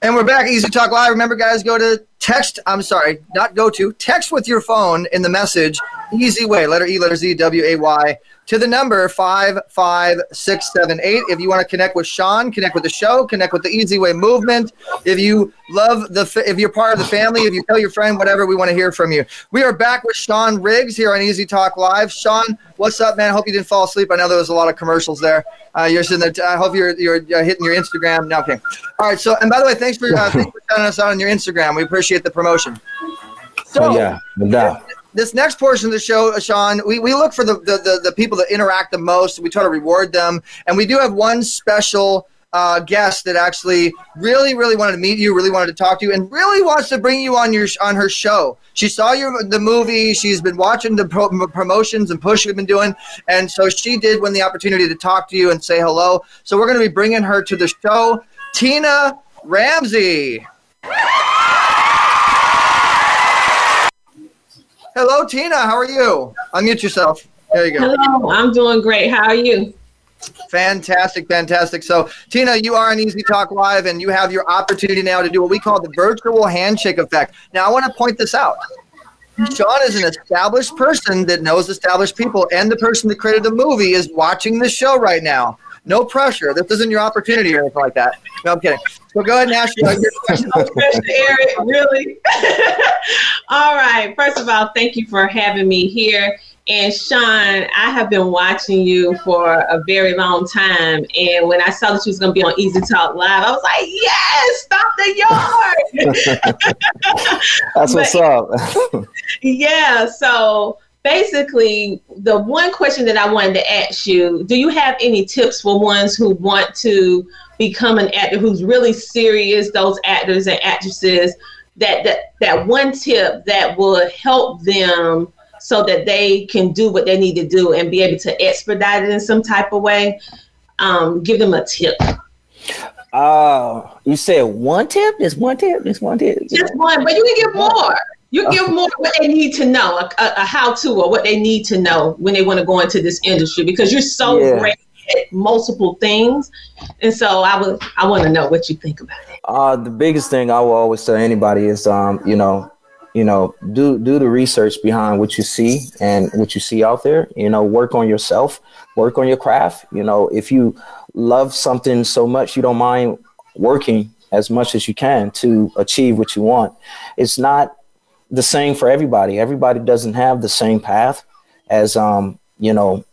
And we're back, Easy Talk Live. Remember, guys, go to text. I'm sorry, not go to text with your phone in the message. Easy way, letter E, letter Z, W A Y, to the number five five six seven eight. If you want to connect with Sean, connect with the show, connect with the Easy Way movement. If you love the, if you're part of the family, if you tell your friend, whatever, we want to hear from you. We are back with Sean Riggs here on Easy Talk Live. Sean, what's up, man? Hope you didn't fall asleep. I know there was a lot of commercials there. Uh, you're sitting there. I hope you're you're uh, hitting your Instagram. No, okay. All right. So, and by the way, thanks for uh, thanks for shouting us on your Instagram. We appreciate the promotion. So, oh, yeah, no doubt. This next portion of the show, Sean, we, we look for the, the, the, the people that interact the most. We try to reward them. And we do have one special uh, guest that actually really, really wanted to meet you, really wanted to talk to you, and really wants to bring you on your on her show. She saw your the movie. She's been watching the pro- promotions and push you've been doing, and so she did win the opportunity to talk to you and say hello. So we're going to be bringing her to the show, Tina Ramsey. Hello, Tina. How are you? Unmute yourself. There you go. Hello, I'm doing great. How are you? Fantastic, fantastic. So, Tina, you are on Easy Talk Live, and you have your opportunity now to do what we call the virtual handshake effect. Now, I want to point this out. Sean is an established person that knows established people, and the person that created the movie is watching this show right now. No pressure. This isn't your opportunity or anything like that. No, I'm kidding. So go ahead and ask your question. Eric, really? all right. First of all, thank you for having me here. And Sean, I have been watching you for a very long time. And when I saw that you was going to be on Easy Talk Live, I was like, yes, Stomp the Yard. That's what's up. yeah. So basically, the one question that I wanted to ask you do you have any tips for ones who want to become an actor who's really serious, those actors and actresses? That, that that one tip that will help them so that they can do what they need to do and be able to expedite it in some type of way. Um, give them a tip. Uh, you said one tip? Just one tip? Just one tip? Just one, but you can get more. You give more what they need to know, a, a, how to or what they need to know when they want to go into this industry because you're so Yeah. great at multiple things. And so I would I want to know what you think about it. Uh, the biggest thing I will always tell anybody is, um, you know, you know, do do the research behind what you see and what you see out there. You know, work on yourself, work on your craft. You know, if you love something so much, you don't mind working as much as you can to achieve what you want. It's not the same for everybody. Everybody doesn't have the same path as, um, you know,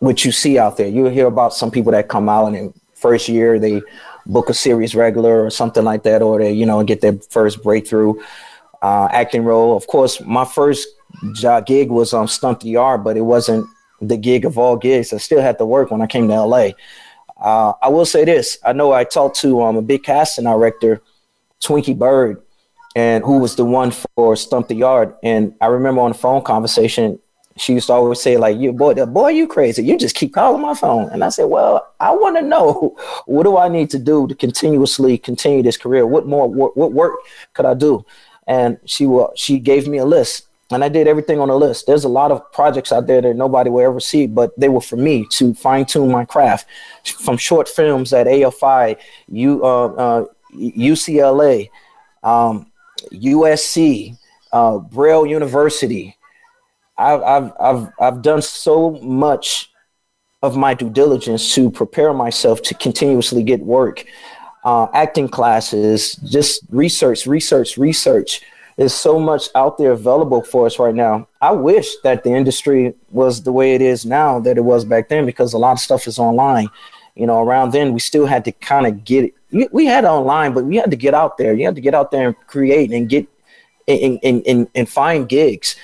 what you see out there. You'll hear about some people that come out and in first year they book a series regular or something like that, or they, you know, get their first breakthrough uh, acting role. Of course, my first job gig was on Stomp the Yard, but it wasn't the gig of all gigs. I still had to work when I came to LA. Uh, I will say this: I know I talked to um, a big casting director, Twinkie Byrd, and who was the one for Stomp the Yard. And I remember on the phone conversation, she used to always say, like, you boy, boy, you crazy. You just keep calling my phone. And I said, Well, I want to know what do I need to do to continuously continue this career? What more what, what work could I do? And she will she gave me a list. And I did everything on the list. There's a lot of projects out there that nobody will ever see, but they were for me to fine tune my craft. From short films at AFI, U, uh, uh, UCLA, um, USC, uh, Braille University. I've, I've, I've, I've done so much of my due diligence to prepare myself to continuously get work, uh, acting classes, just research, research, research. There's so much out there available for us right now. I wish that the industry was the way it is now that it was back then because a lot of stuff is online. You know, around then we still had to kind of get it. We- We had online, but we had to get out there. You had to get out there and create and get and, and, and, and find gigs.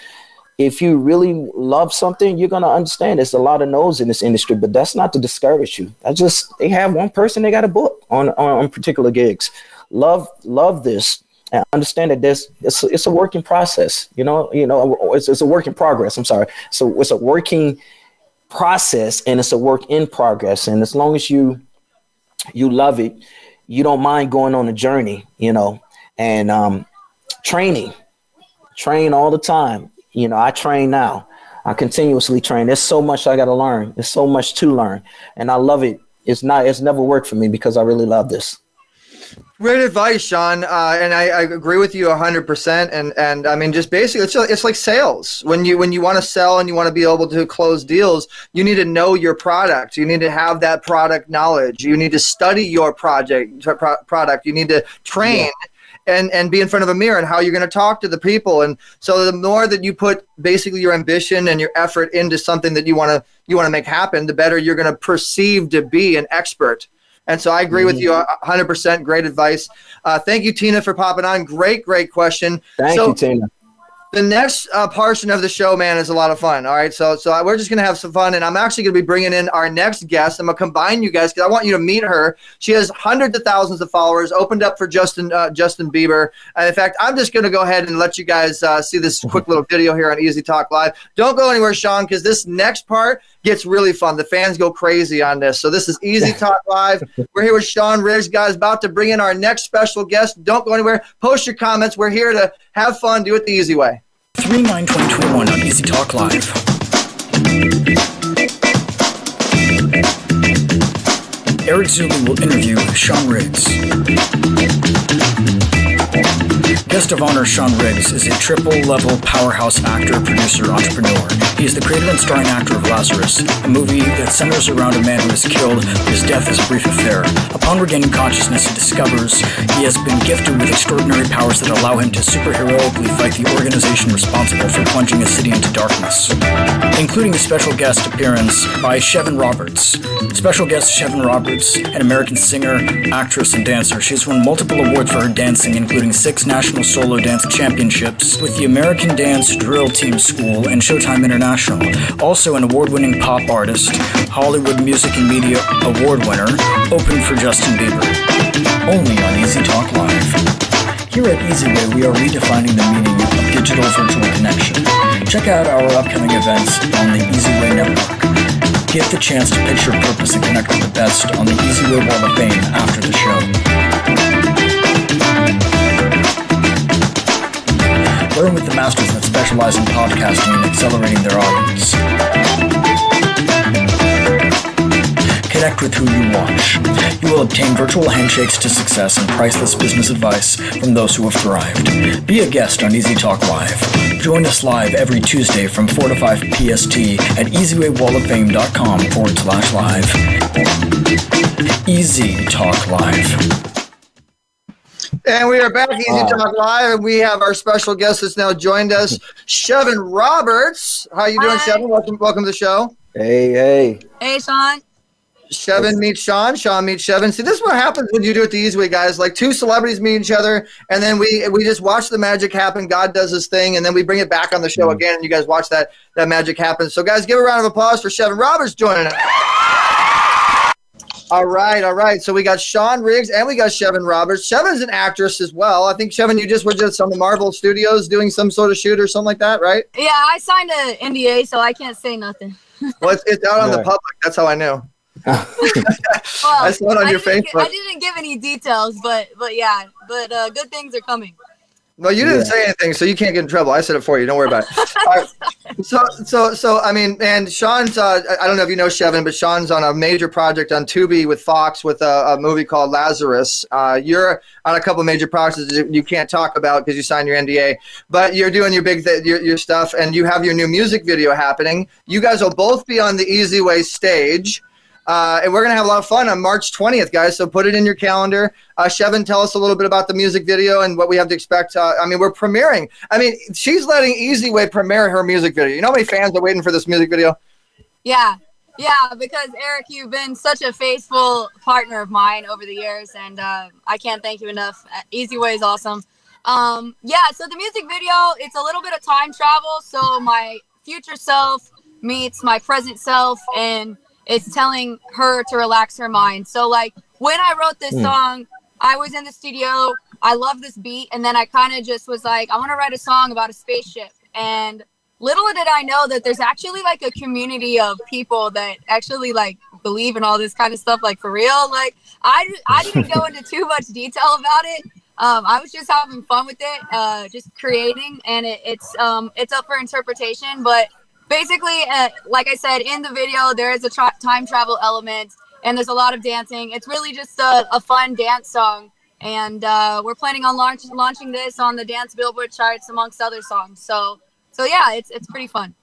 If you really love something, you're gonna understand there's a lot of no's in this industry, but that's not to discourage you. I just they have one person they got a book on, on on particular gigs. Love love this and understand that there's it's it's a working process. You know you know it's, it's a work in progress. I'm sorry. So it's a working process and it's a work in progress. And as long as you you love it, you don't mind going on a journey. You know and um, training, train all the time. You know, I train now. I continuously train. There's so much I got to learn. There's so much to learn, and I love it. It's not. It's never worked for me because I really love this. Great advice, Sean, uh, and I, I agree with you hundred percent. And and I mean, just basically, it's it's like sales. When you when you want to sell and you want to be able to close deals, you need to know your product. You need to have that product knowledge. You need to study your project pro- product. You need to train. And, and be in front of a mirror and how you're going to talk to the people and so the more that you put basically your ambition and your effort into something that you want to you want to make happen the better you're going to perceive to be an expert and so I agree with you 100%. Great advice. Uh, thank you, Tina, for popping on. Great, great question. Thank so you, Tina. The next uh, portion of the show, man, is a lot of fun. All right, so so we're just gonna have some fun, and I'm actually gonna be bringing in our next guest. I'm gonna combine you guys because I want you to meet her. She has hundreds of thousands of followers. Opened up for Justin uh, Justin Bieber, and in fact, I'm just gonna go ahead and let you guys uh, see this quick little video here on Easy Talk Live. Don't go anywhere, Sean, because this next part gets really fun. The fans go crazy on this. So this is Easy Talk Live. We're here with Sean Riggs, guys, about to bring in our next special guest. Don't go anywhere. Post your comments. We're here to have fun. Do it the easy way. 3 9 2021 on Easy Talk Live. Eric Zuley will interview Sean Riggs. Guest of honor Sean Riggs is a triple level powerhouse actor, producer, entrepreneur. He is the creator and starring actor of Lazarus, a movie that centers around a man who is killed, but his death is a brief affair. Upon regaining consciousness, he discovers he has been gifted with extraordinary powers that allow him to superheroically fight the organization responsible for plunging a city into darkness, including a special guest appearance by Chevin Roberts. Special guest Chevin Roberts, an American singer, actress, and dancer. She has won multiple awards for her dancing, including six national solo dance championships with the American Dance Drill Team School and Showtime International. Also, an award winning pop artist, Hollywood Music and Media Award winner, open for Justin Bieber. Only on Easy Talk Live. Here at EasyWay, we are redefining the meaning of digital virtual connection. Check out our upcoming events on the EasyWay network. Get the chance to pitch your purpose and connect with the best on the EasyWay Wall of Fame after the show. Learn with the masters that specialize in podcasting and accelerating their audience. Connect with who you watch. You will obtain virtual handshakes to success and priceless business advice from those who have thrived. Be a guest on Easy Talk Live. Join us live every Tuesday from 4 to 5 PST at easywaywalloffame.com forward slash live. Easy Talk Live. And we are back, Easy Wow. Talk Live, and we have our special guest that's now joined us, Chevin Roberts. How you doing, Chevin? Welcome, welcome to the show. Hey, hey. Hey, Sean. Chevin meets Sean. Sean meets Chevin. See, this is what happens when you do it the easy way, guys. Like two celebrities meet each other, and then we we just watch the magic happen. God does His thing, and then we bring it back on the show mm. again, and you guys watch that that magic happen. So, guys, give a round of applause for Chevin Roberts joining us. All right, all right. So we got Sean Riggs and we got Chevin Roberts. Chevin's an actress as well. I think Chevin, you just were just on the Marvel Studios doing some sort of shoot or something like that, right? Yeah, I signed an NDA, so I can't say nothing. Well, it's, it's out on the public. That's how I knew. Well, I saw it on your didn't gi- Facebook. I didn't give any details, but but yeah, but uh, good things are coming. No, you didn't Yeah. say anything, so you can't get in trouble. I said it for you. Don't worry about it. All right. So, so, so, I mean, and Sean's, uh, I- I don't know if you know Chevin, but Sean's on a major project on Tubi with Fox with a, a movie called Lazarus. Uh, you're on a couple of major projects that you can't talk about because you signed your NDA, but you're doing your big, th- your, your stuff, and you have your new music video happening. You guys will both be on the Easy Way stage. Uh, and we're going to have a lot of fun on March 20th, guys. So put it in your calendar. Uh, Chevin, tell us a little bit about the music video and what we have to expect. Uh, I mean, we're premiering. I mean, she's letting Easy Way premiere her music video. You know how many fans are waiting for this music video? Yeah, yeah, because Eric, you've been such a faithful partner of mine over the years, and uh, I can't thank you enough. Uh, Easy Way is awesome. Um, yeah, so the music video, it's a little bit of time travel. So my future self meets my present self, and it's telling her to relax her mind. So like when I wrote this Hmm. song, I was in the studio. I love this beat, and then I kind of just was like, I want to write a song about a spaceship. And little did I know that there's actually like a community of people that actually like believe in all this kind of stuff, like for real. Like I, I didn't go into too much detail about it. Um, I was just having fun with it, uh, just creating, and it, it's um, it's up for interpretation. But basically, uh, like I said in the video, there is a tra- time travel element, and there's a lot of dancing. It's really just a, a fun dance song, and uh, we're planning on launch- launching this on the dance Billboard charts amongst other songs. So, so yeah, it's it's pretty fun.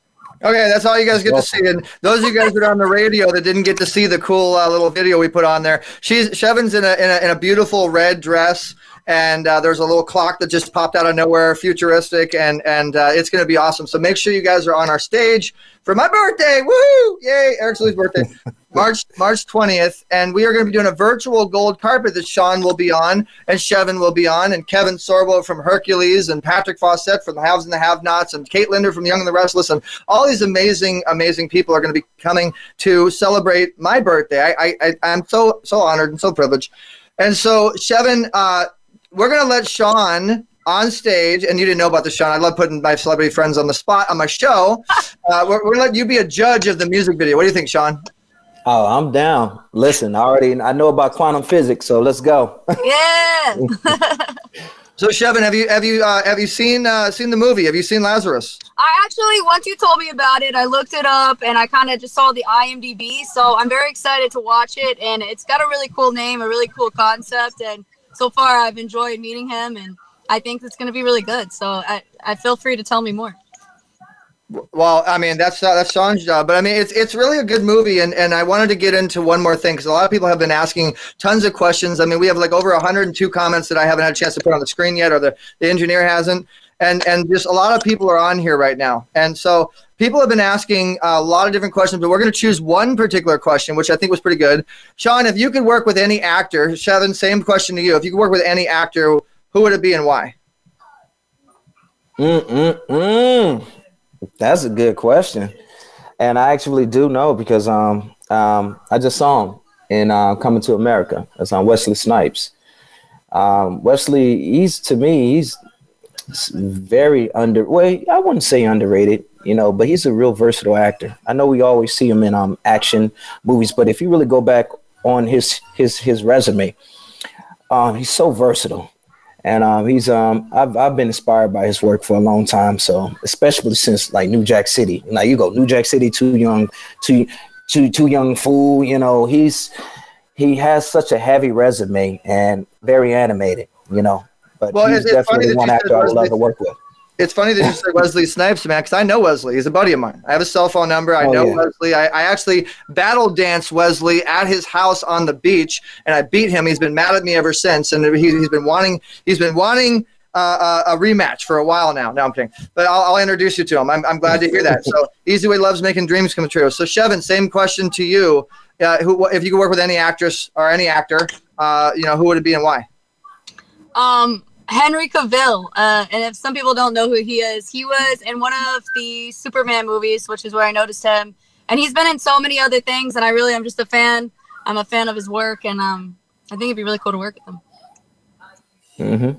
Okay, that's all you guys get to see. And those of you guys that are on the radio that didn't get to see the cool uh, little video we put on there, she's Chevin's in a in a, in a beautiful red dress, and uh, there's a little clock that just popped out of nowhere, futuristic, and and uh, it's going to be awesome. So make sure you guys are on our stage for my birthday. Woo! Yay! Eric Slew's birthday, March March 20th, and we are going to be doing a virtual gold carpet that Sean will be on, and Chevin will be on, and Kevin Sorbo from Hercules, and Patrick Fawcett from the Haves and the Have-Nots, and Kate Linder from Young and the Restless, and all these amazing, amazing people are going to be coming to celebrate my birthday. I, I, I I'm so so honored and so privileged, and so Chevin, uh, we're going to let Sean on stage, and you didn't know about this, Sean. I love putting my celebrity friends on the spot on my show. Uh, we're, we're going to let you be a judge of the music video. What do you think, Sean? Oh, I'm down. Listen, I already I know about quantum physics, so let's go. Yeah. So, Chevin, have you have you uh, have you seen uh, seen the movie? Have you seen Lazarus? I actually, once you told me about it, I looked it up and I kind of just saw the IMDb. So I'm very excited to watch it, and it's got a really cool name, a really cool concept, and so far I've enjoyed meeting him, and I think it's going to be really good. So I, I feel free to tell me more. Well, I mean that's uh, that's Sean's job, but I mean it's it's really a good movie, and and I wanted to get into one more thing because a lot of people have been asking tons of questions. I mean we have like over 102 comments that I haven't had a chance to put on the screen yet, or the the engineer hasn't, and and just a lot of people are on here right now, and so people have been asking a lot of different questions, but we're going to choose one particular question, which I think was pretty good. Sean, if you could work with any actor, Shevin, same question to you. If you could work with any actor, who would it be and why? Mm mm mm. That's a good question, and I actually do know because um um I just saw him in uh, Coming to America. That's on Wesley Snipes. Um, Wesley, he's to me, he's very under. Well, I wouldn't say underrated, you know, but he's a real versatile actor. I know we always see him in um action movies, but if you really go back on his his his resume, um, he's so versatile and um, he's um, I've I've been inspired by his work for a long time. So especially since like New Jack City, like you go New Jack City, too young, too too To Wong Foo. You know he's he has such a heavy resume and very animated. You know, but Well, he's it's- it's funny definitely one actor I would love to work with. It's funny that you said Wesley Snipes, man, because I know Wesley. He's a buddy of mine. I have a cell phone number. I Oh, know yeah. Wesley. I, I actually battle danced Wesley at his house on the beach, and I beat him. He's been mad at me ever since, and he, he's been wanting he's been wanting uh, a, a rematch for a while now. No, I'm kidding, but I'll, I'll introduce you to him. I'm, I'm glad to hear that. So Easy Way loves making dreams come true. So Shevin, same question to you. Uh, who, if you could work with any actress or any actor, uh, you know, who would it be and why? Um, Henry Cavill. Uh, and if some people don't know who he is, he was in one of the Superman movies, which is where I noticed him. And he's been in so many other things, and I really am just a fan. I'm a fan of his work, and um, I think it'd be really cool to work with him. hmm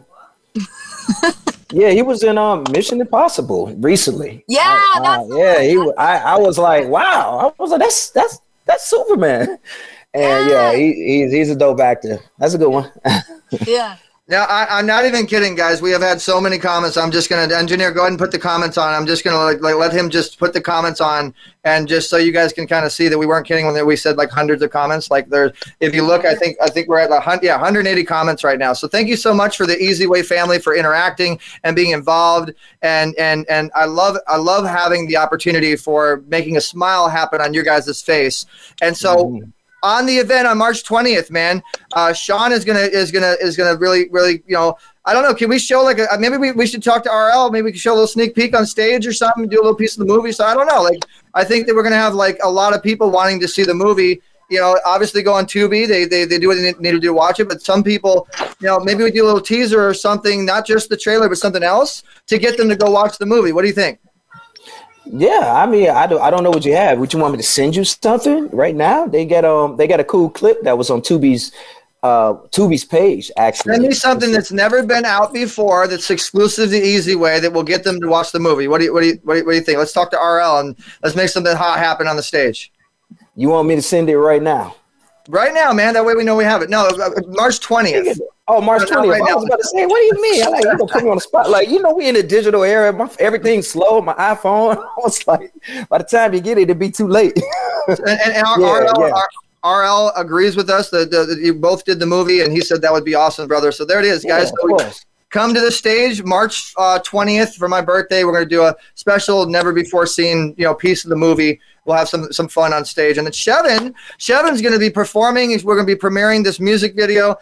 yeah, he was in um Mission Impossible recently. Yeah, Uh, yeah, he. I I was like, wow. I was like, that's that's that's Superman. And yeah, he, he's he's a dope actor. That's a good one. yeah. Now, I, I'm not even kidding, guys. We have had so many comments. I'm just to, engineer, go ahead and put the comments on. I'm just to like, like, let him just put the comments on. And just so you guys can kind of see that we weren't kidding when we said like hundreds of comments. Like there, if you look, I think, I think we're at hundred, yeah, 180 comments right now. So thank you so much for the Easy Way family for interacting and being involved. And, and, and I love, I love having the opportunity for making a smile happen on your guys' face. And so, mm-hmm. On the event on March 20th, man. Uh, Sean is gonna is gonna is gonna really really you know I don't know. Can we show like a maybe we, we should talk to RL? Maybe we can show a little sneak peek on stage or something. Do a little piece of the movie. So I don't know. Like I think that we're gonna have like a lot of people wanting to see the movie. You know, obviously go on Tubi. They, they, they do what they need to do to watch it. But some people, you know, maybe we do a little teaser or something, not just the trailer, but something else to get them to go watch the movie. What do you think? Yeah, I mean, I don't, I don't know what you have. Would you want me to send you something right now? They got um, they got a cool clip that was on Tubi's, uh, Tubi's page actually. Send me something that's never been out before, that's exclusive to Easy Way, that will get them to watch the movie. What do you what do you what do you, what do you think? Let's talk to RL and let's make something hot happen on the stage. You want me to send it right now? Right now, man. That way we know we have it. No, uh, March twentieth. Oh, March twentieth. right I was about to say, what do you mean? I'm like you gonna put me on the spot. Like you know, we in the digital era. My, everything's slow. My iPhone. I was like, by the time you get it, it'd be too late. and, and, Yeah, RL, yeah. RL agrees with us that, that you both did the movie, and he said that would be awesome, brother. So there it is, Yeah, guys. So course. come to the stage March uh, twentieth for my birthday. We're going to do a special, never before seen, you know, piece of the movie. We'll have some some fun on stage, and then Shevin, Shevin's going to be performing. We're going to be premiering this music video.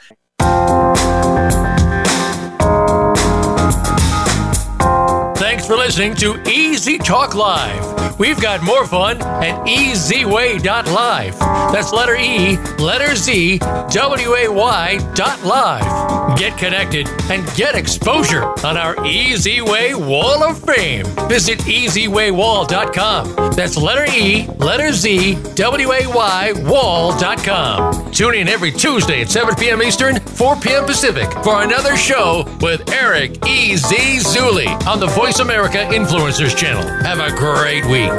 Thanks for listening to Easy Talk Live. We've got more fun at easyway.live. That's letter E, letter Z, W A Y dot live. Get connected and get exposure on our Easy Way Wall of Fame. Visit easywaywall.com. That's letter E, letter Z, W A Y wall.com. Tune in every Tuesday at 7 p.m. Eastern, 4 p.m. Pacific for another show with Eric E. Z. Zuley on the Voice America Influencers channel. Have a great week.